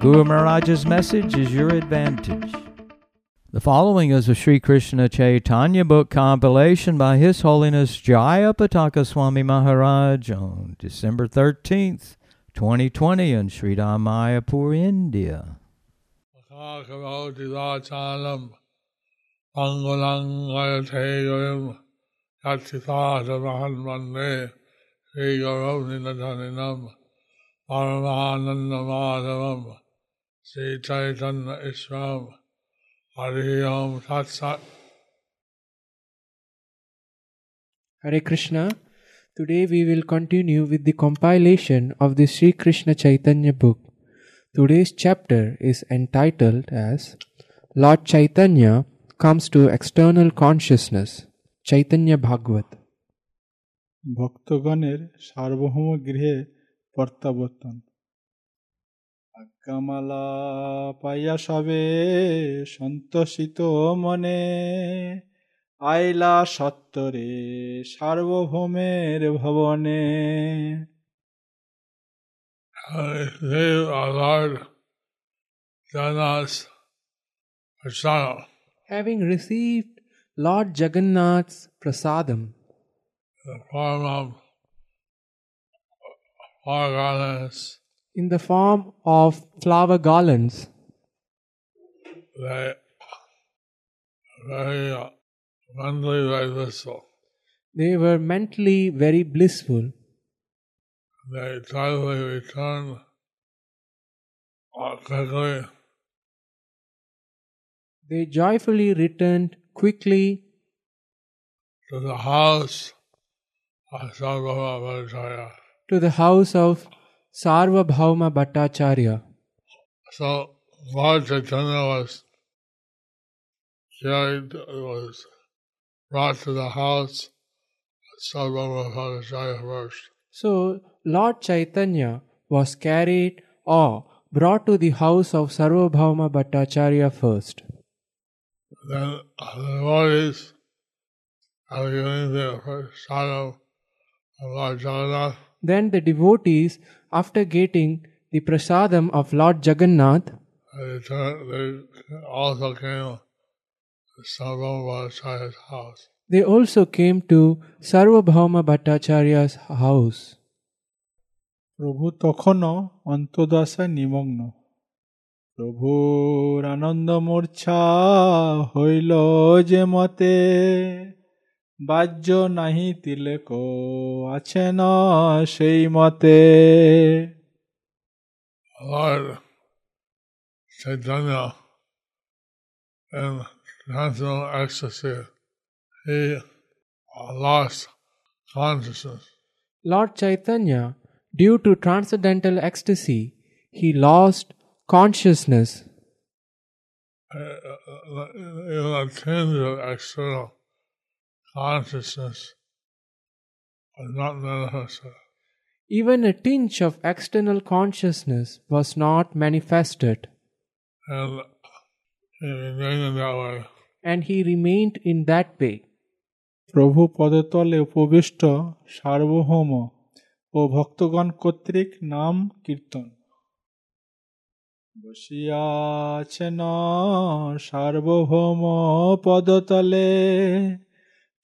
Guru Maharaj's message is your advantage. The following is a Sri Krishna Chaitanya book compilation by His Holiness Jaya Pataka Swami Maharaj on December 13th, 2020 in Sri Mayapur, India. Pangulangayateyoyam Yatithadamahan Vande Sri Garovninadaninam Paramahanandamadavam Sri Chaitanya Isram Hari Om Tat Sat Hare Krishna. Today we will continue with the compilation of the Sri Krishna Chaitanya book. Today's chapter is entitled as Lord Chaitanya comes to external consciousness. Chaitanya Bhagavat. ভক্তগণের সার্বভৌম গৃহে প্রত্যাবর্তন আজ্ঞামালা পাইয়া সবে সন্তোষিত মনে আইলা সত্তরে সার্বভৌমের ভবনে. Having received Lord Jagannath's prasadam the form of organs, in the form of flower garlands, they uh, mentally very blissful. they were mentally very blissful. They joyfully return uh, quickly They joyfully returned quickly to the house of Sarvabhauma Bhattacharya. to the house of Sarvabhauma Bhattacharya. So Lord Chaitanya was carried, was brought to the house of Sarvabhauma Bhattacharya first. So Lord Chaitanya was carried or brought to the house of Sarvabhauma Bhattacharya first. Then the devotees the prasadam of Lord Jagannath. Then the devotees, after getting the prasadam of Lord Jagannath, They, returned, they also came to Sarvabhauma Bhattacharya's house. they also came to Sarvabhauma Bhattacharya's house. প্রভু তখনও অন্তদশায় নিমগ্ন প্রভুর আনন্দ মূর্ছা হইল যে মতে বাহ্য নাহি তিলেক আছে না সেই মতে Lord Chaitanya in transcendental ecstasy, he lost consciousness. Lord Chaitanya, due to transcendental ecstasy, he lost consciousness. Uh, uh, Even a tinge of external Consciousness was not manifested. Even a tinge of external consciousness was not manifested, And he remained in that way. and he remained in that way. প্রভু পদতলে উপবিষ্ট সার্বভৌম ও ভক্তগণ কর্তৃক নাম কীর্তন বসিয়াছেন সার্বভৌম পদতলে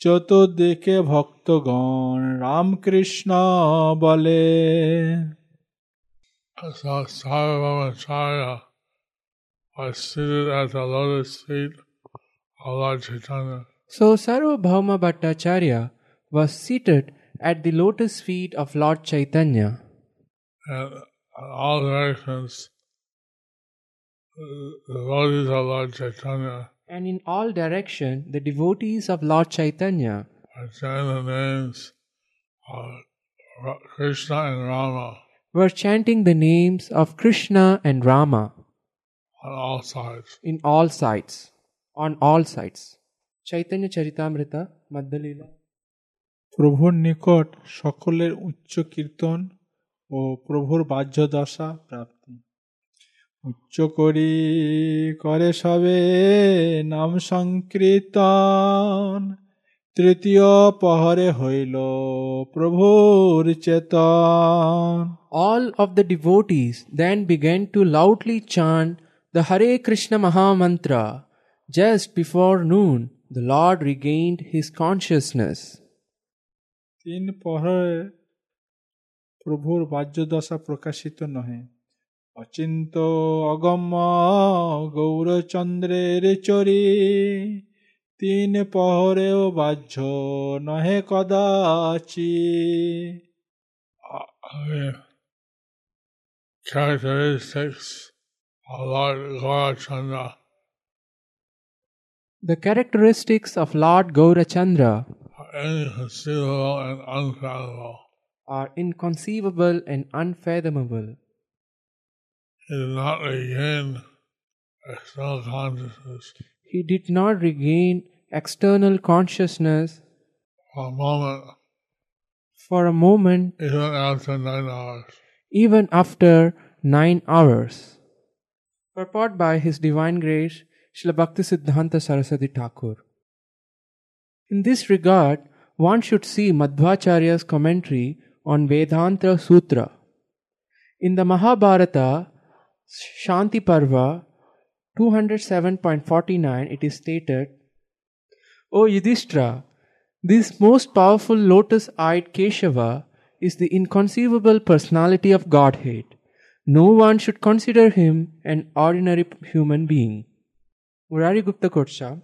চতুর্দিকে ভক্তগণ রামকৃষ্ণ বলে So Sarvabhaumacharya was seated at the lotus feet of Lord Chaitanya. So Sarvabhauma Bhattacharya was seated at the lotus feet of Lord Chaitanya, And in all directions, the devotees of Lord Chaitanya and in all direction the devotees of Lord Chaitanya are chanting the names of Ra- Krishna and Rama. were chanting the names of Krishna and Rama. on all sides. in all sides, on all sides. Chaitanya Charitamrita, Madhya প্রভুর নিকট সকলের উচ্চ কীর্তন ও প্রভুর বাহ্য দশা প্রাপ্তি উচ্চ করি করে সবে নাম সংকীর্তন। তৃতীয় পহরে হইল প্রভুর চেতন। All of the devotees then began to loudly chant the Hare Krishna mahamantra just before noon the Lord regained his consciousness তিন পহরে প্রভুর বাহ্যদশা প্রকাশিত নহে। অচিন্ত অগম্য গৌরচন্দ্রের চরি তিন পহরেও বাহ্য নহে কদাচি Uh, I mean, characteristics of Lord Gaurachandra The characteristics of Lord Gaurachandra are inconceivable and unfathomable. are inconceivable and unfathomable. He did not regain external consciousness He did not regain external consciousness for a moment, for a moment, even after nine hours. even after nine hours. Purport by His Divine Grace, Srila Bhaktisiddhanta Saraswati Thakur. In this regard, one should see Madhvacharya's commentary on Vedanta Sutra. In the Mahabharata, Shanti Parva 207.49, it is stated, O Yudhishthira, this most powerful lotus eyed Keshava is the inconceivable personality of Godhead. No one should consider him an ordinary human being. Murari Gupta Kadcha,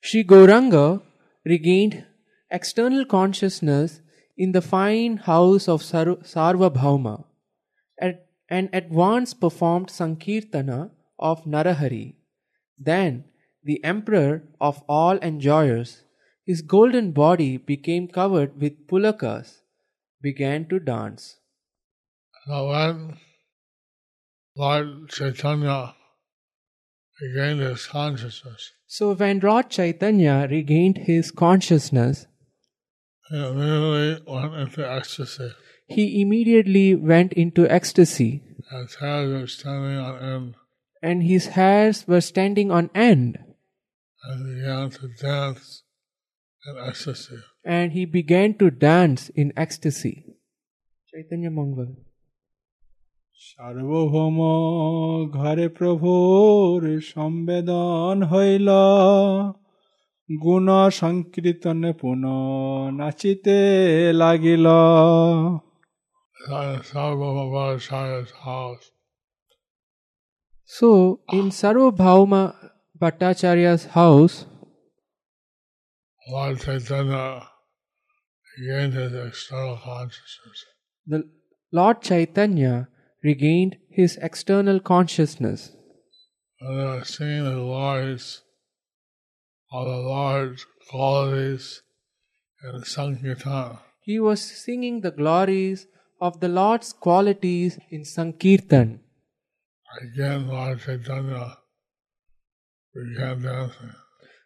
Sri Gauranga regained external consciousness in the fine house of Sar- Sarvabhauma at- and at once performed Sankirtana of Narahari. Then the emperor of all enjoyers, his golden body became covered with pulakas, began to dance. So when Lord Chaitanya regained his consciousness, So when Lord Chaitanya regained his consciousness, he immediately went into ecstasy he immediately went into ecstasy, His head was standing on end and his hairs were standing on end, and began to dance in ecstasy. and he began to dance in ecstasy. Chaitanya Mangal. সার্বভৌম ঘরে প্রভুর সম্বেদন হইল গুণ সংকীর্তনে পুনঃ নাচিতে লাগিল house. So in Sarvabhauma Bhattacharya's house, Lord Chaitanya regained his external consciousness. the Lord Chaitanya regained his external consciousness. And they were singing the glories of the Lord's qualities in Sankirtan. He was singing the glories of the Lord's qualities in Sankirtan. Again, Lord Chaitanya began dancing.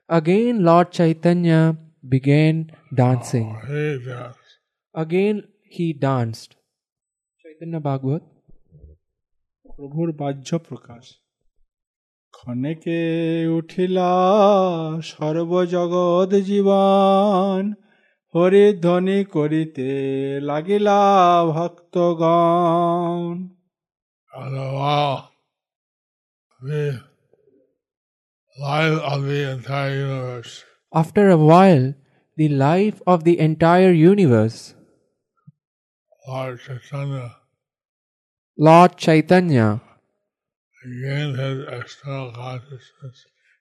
Again, Lord Chaitanya began dancing. He danced. Again, he danced. Chaitanya Bhagavat. প্রভুর বাহ্য প্রকাশ ক্ষণেকে উঠিলা সর্বজগৎ জীবন হরিধ্বনি করিতে লাগিলা ভক্তগণ And a while, the life of the entire universe After a while, the life of the entire universe, Lord Chaitanya Lord Chaitanya, regained his external consciousness.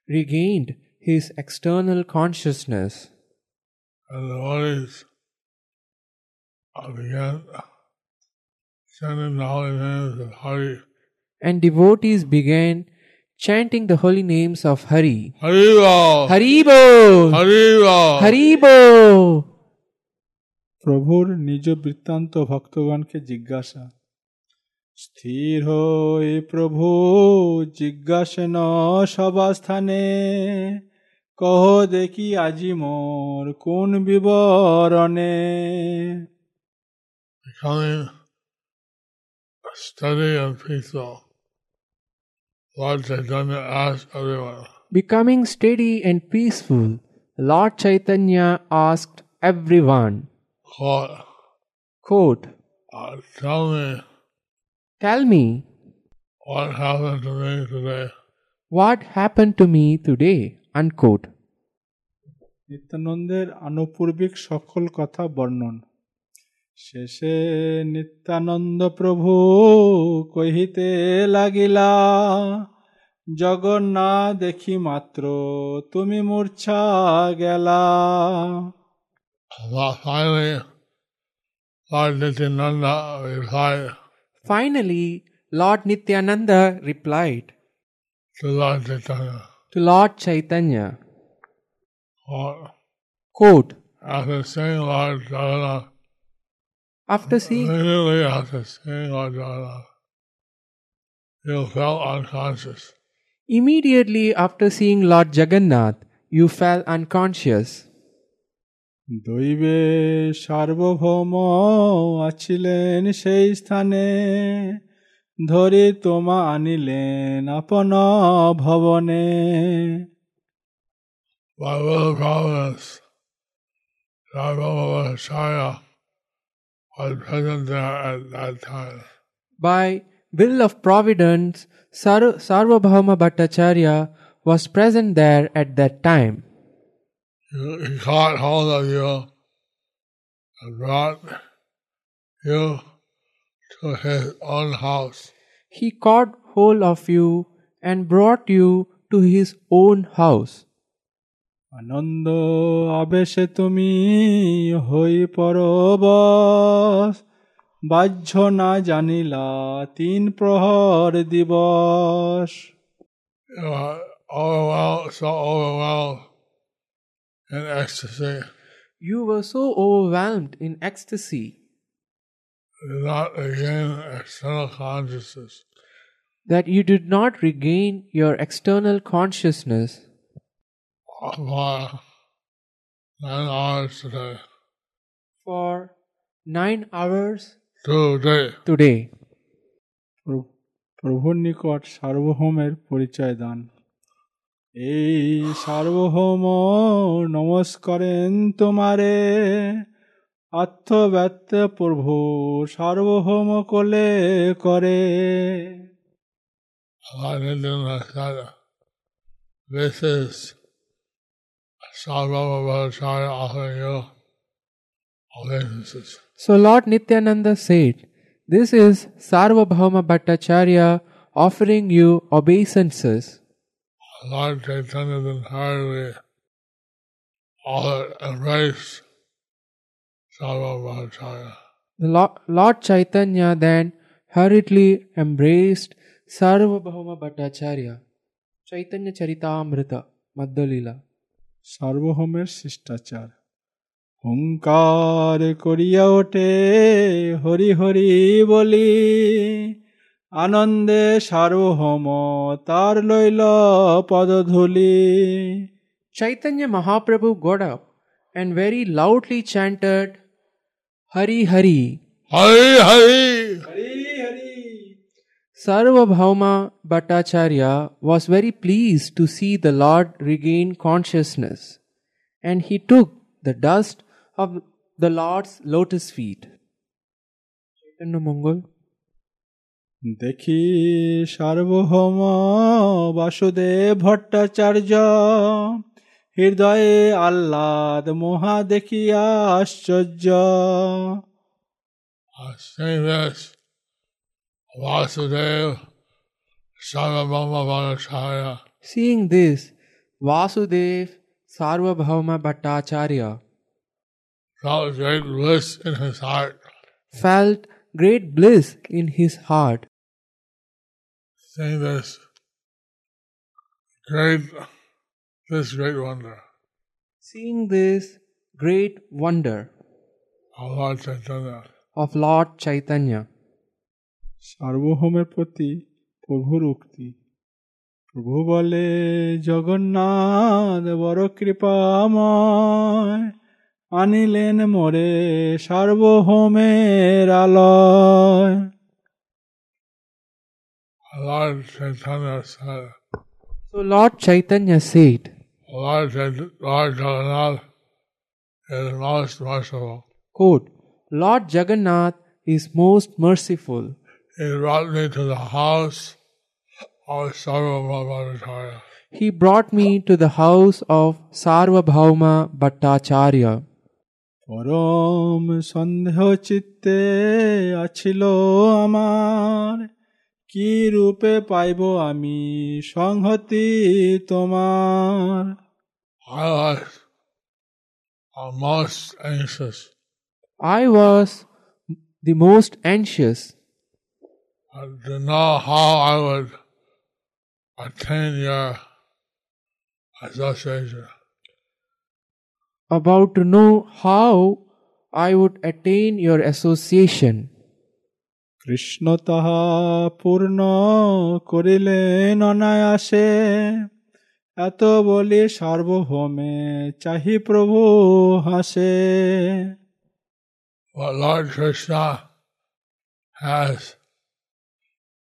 regained his external consciousness. And the devotees began chanting the holy names of Hari. And devotees began chanting the holy names of Hari. Haribo! Haribo! Haribo! Haribo! প্রভুর নিজ বৃত্তান্ত ভক্তগণকে জিজ্ঞাসা স্থির হই প্রভু জিজ্ঞাসন সবাস্থানে কহ দেখি আজি মোর কোন বিবরণে becoming steady and peaceful. Lord Chaitanya asked everyone, Becoming steady and peaceful, Lord Chaitanya asked everyone, quote, quote, uh, tell me Tell me what happened to me today. what happened to me today, Unquote নিত্যানন্দের আনুপূর্বিক সকল কথা বর্ণন। শেষে নিত্যানন্দ প্রভু কহিতে লাগিলা জগন্না দেখি মাত্র তুমি মূর্ছা গেলা। Finally Lord Nityananda replied. to Lord Chaitanya, to Lord Chaitanya, quote, quote, after seeing Lord Jagannath, After seeing immediately after seeing Lord Jagannath, you felt unconscious. Immediately after seeing Lord Jagannath, you fell unconscious. দৈবে সার্বভৌম আছিলেন সেই স্থানে ধরে তোমা আনিলেন আপন ভবনে By will of providence, Sarvamavacharya was present there at that time. By will of providence, Sar- Sarvabhauma Bhattacharya was present there at that time. He he caught hold of you and brought you to his own house. He caught hold of you and brought you to his own house. আনন্দ আবেশে তুমি হই পরবশ বাহ্য না জানিলা তিন প্রহর দিবস You are overwhelmed, so overwhelmed in ecstasy. You were so overwhelmed in ecstasy You did not regain external consciousness. that you did not regain your external consciousness for nine hours today. for nine hours Today. today. প্র- প্রভুর নিকট সার্বভৌমের পরিচয় দান এই সার্বভৌম নমস্করেন তোমারে আত্মব্যক্ত প্রভু সার্বভৌম কোলে করে Anandana said, This is Sarvamavacharya offering you obeisances. So Lord Nityananda said, This is Sarvabhauma Bhattacharya offering you obeisances. Lord Chaitanya entirely all embraced The Lord Chaitanya then hurriedly embraced Sarvabhauma Bhattacharya, Chaitanya Charitamrita, Madhya-lila. সার্বভৌমের শিষ্টাচার হুঙ্কার করিয়া ওঠে হরি হরি বলি আনন্দে সার্বভৌম তার লইল পদধূলি Chaitanya Mahaprabhu got up and very loudly chanted Hari Hari. Hari Hari! Hari Hari Sarvabhauma Bhattacharya was very pleased to see the Lord regain consciousness, and he took the dust of the Lord's lotus feet. Chaitanya Mongol. দেখি সার্বভৌম বাসুদেব ভট্টাচার্য হৃদয়ে আহ্লাদ মহা দেখিয়া আশ্চর্য Uh, saying this, Vasudev Sarvabhaumavacharya Seeing this, Vasudev Sarvabhauma Bhattacharya felt great bliss in his heart, felt great bliss in his heart. seeing this great, this great wonder Seeing this great wonder of Lord Chaitanya. of Lord Chaitanya. সার্বভৌমের প্রতি প্রভুর উক্তি প্রভু বলে জগন্নাথ বড় কৃপাময় আনিলেন মোরে সার্বভৌমের আলয় Lord Chaitanya said, So Lord Chaitanya said, Lord, Chait- Lord Jagannath is most merciful. quote, Lord Jagannath is most merciful. He brought me to the house of Sarvabhaumacharya. He brought me to the house of Sarvabhauma Bhattacharya. পরম সন্দেহ চিত্তে আছিল আমার কি রূপে পাইব আমি সংহতি তোমার I was uh, most anxious I was the most anxious uh, to know how I would attain your association. about to know how I would attain your association. Krishna তাহা পূর্ণ করিলেন অনায়াসে এত বলি সার্বভৌমে চাহি প্রভু হাসে But Lord Krishna has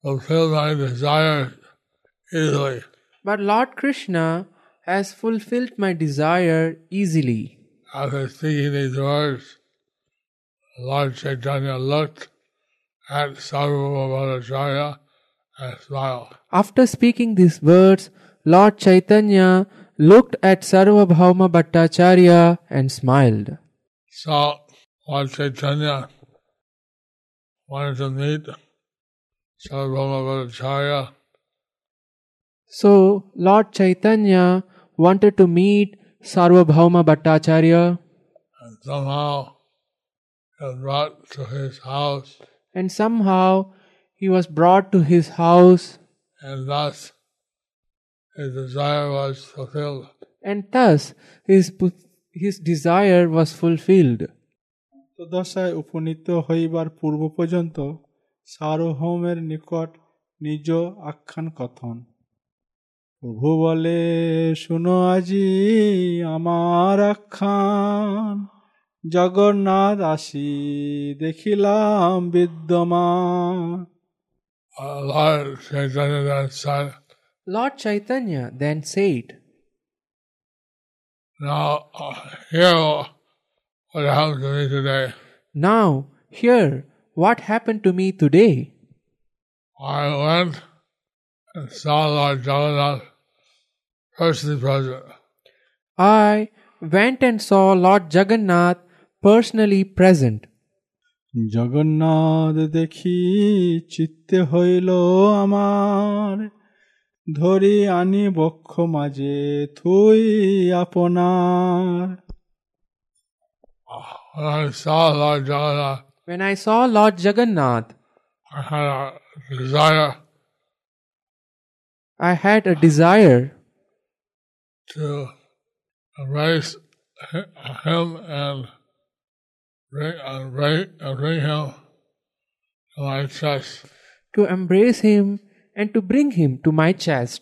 fulfilled my desires easily. But Lord Krishna has fulfilled my desire easily. After speaking these words, Lord Chaitanya looked at Sarvabhaumacharya and smiled. After speaking these words, Lord Chaitanya looked at Sarvabhauma Bhattacharya and smiled. So Lord Chaitanya wanted to meet Sarvabhaumacharya So Lord Chaitanya wanted to meet Sarvabhauma Bhattacharya. And somehow he was brought to his house. And somehow he was brought to his house. And thus his desire was fulfilled. and thus his, his desire was fulfilled. তো দশায় উপনীত হইবার পূর্ব পর্যন্ত সার্বভৌমের নিকট নিজ আখ্যান কথন প্রভু বলে শুনো আজি আমার আখ্যান জগন্নাথ আসি দেখিলাম বিদ্যমান Lord Chaitanya then said, Lord Chaitanya then said, Now, uh, hear what happened to me today. Now, hear what happened to me today. I went and saw Lord Jagannath personally present. I went and saw Lord Jagannath personally present. Jagannath দেখি চিত্তে হইল আমার ধরি আনি বক্ষ মাঝে থুই আপনার When I saw Lord Jagannath, When I saw Lord Jagannath, I had a desire I had a desire to embrace hi- him and bring, and bring, and bring him to my chest. to embrace him and to bring him to my chest.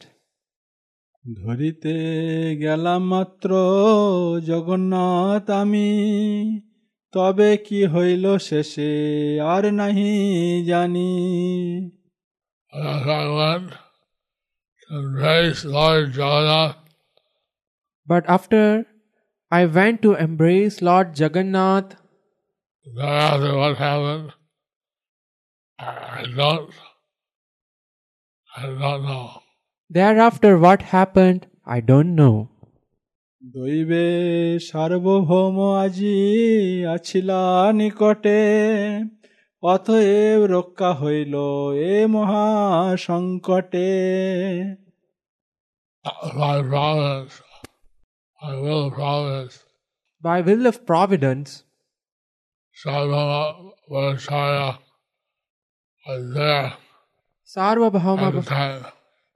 ধরিতে গেলাম মাত্র জগন্নাথ আমি তবে কি হইল শেষে আর নাহি জানি And as I went to embrace Lord Jagannath, But after I went to embrace Lord Jagannath, thereafter what happened, I I don't, I don't know. thereafter what happened, I don't know. দৈবে সার্বভৌম আজি আছিলা নিকটে অতএব রক্ষা হইল এ মহা সংকটে My providence, my will of providence, By will of providence, Sarvama Vajracharya was there Sarvabhauma, time.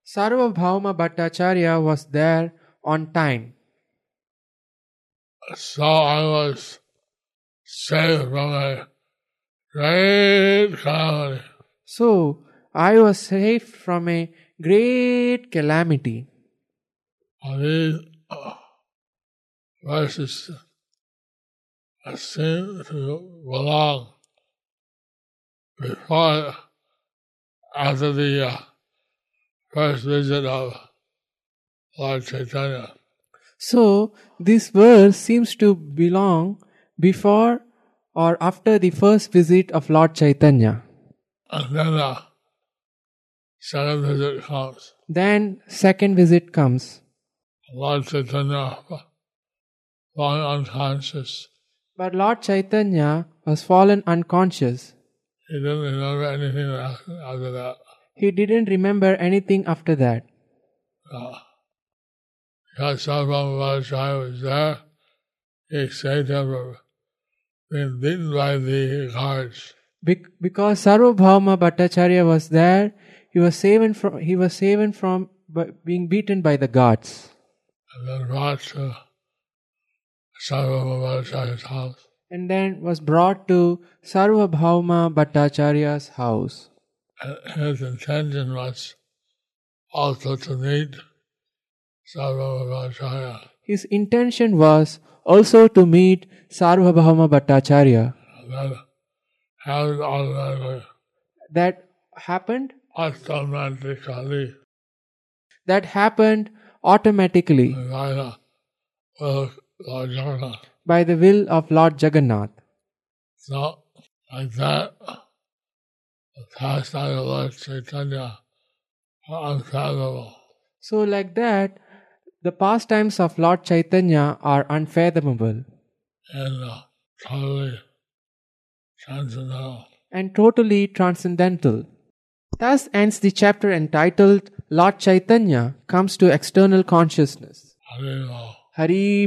Sarvabhauma Bhattacharya was there on time. So I was saved from a great calamity. So I was saved from a great calamity. These uh, verses seem to belong before, after the uh, first visit of Lord Chaitanya. So this verse seems to belong before or after the first visit of Lord Chaitanya. And then the second visit comes. Then second visit comes. Lord Chaitanya falling unconscious. But Lord Chaitanya was fallen unconscious. He didn't remember anything after that. He didn't remember anything after that. Uh, because Sarvabhauma Bhattacharya was there, he saved him from being beaten by the guards. Bec- because Sarvabhauma Bhattacharya was there, he was saved from he was saved from being beaten by the guards. and then brought to Sarvabhauma Bhattacharya's house. And then was brought to Sarvabhauma Bhattacharya's house. His intention was also to meet Sarvabhauma Bhattacharya. His intention was also to meet Sarvabhauma Bhattacharya. That happened automatically, That happened. automatically, That happened automatically by the will of Lord Jagannath. By the will of Lord Jagannath. So, like that, of Lord Chaitanya are unfathomable. So, like that, the pastimes of Lord Chaitanya are unfathomable and uh, totally transcendental. and totally transcendental. Thus ends the chapter entitled Lord Chaitanya Comes to External Consciousness. Harimo. Hari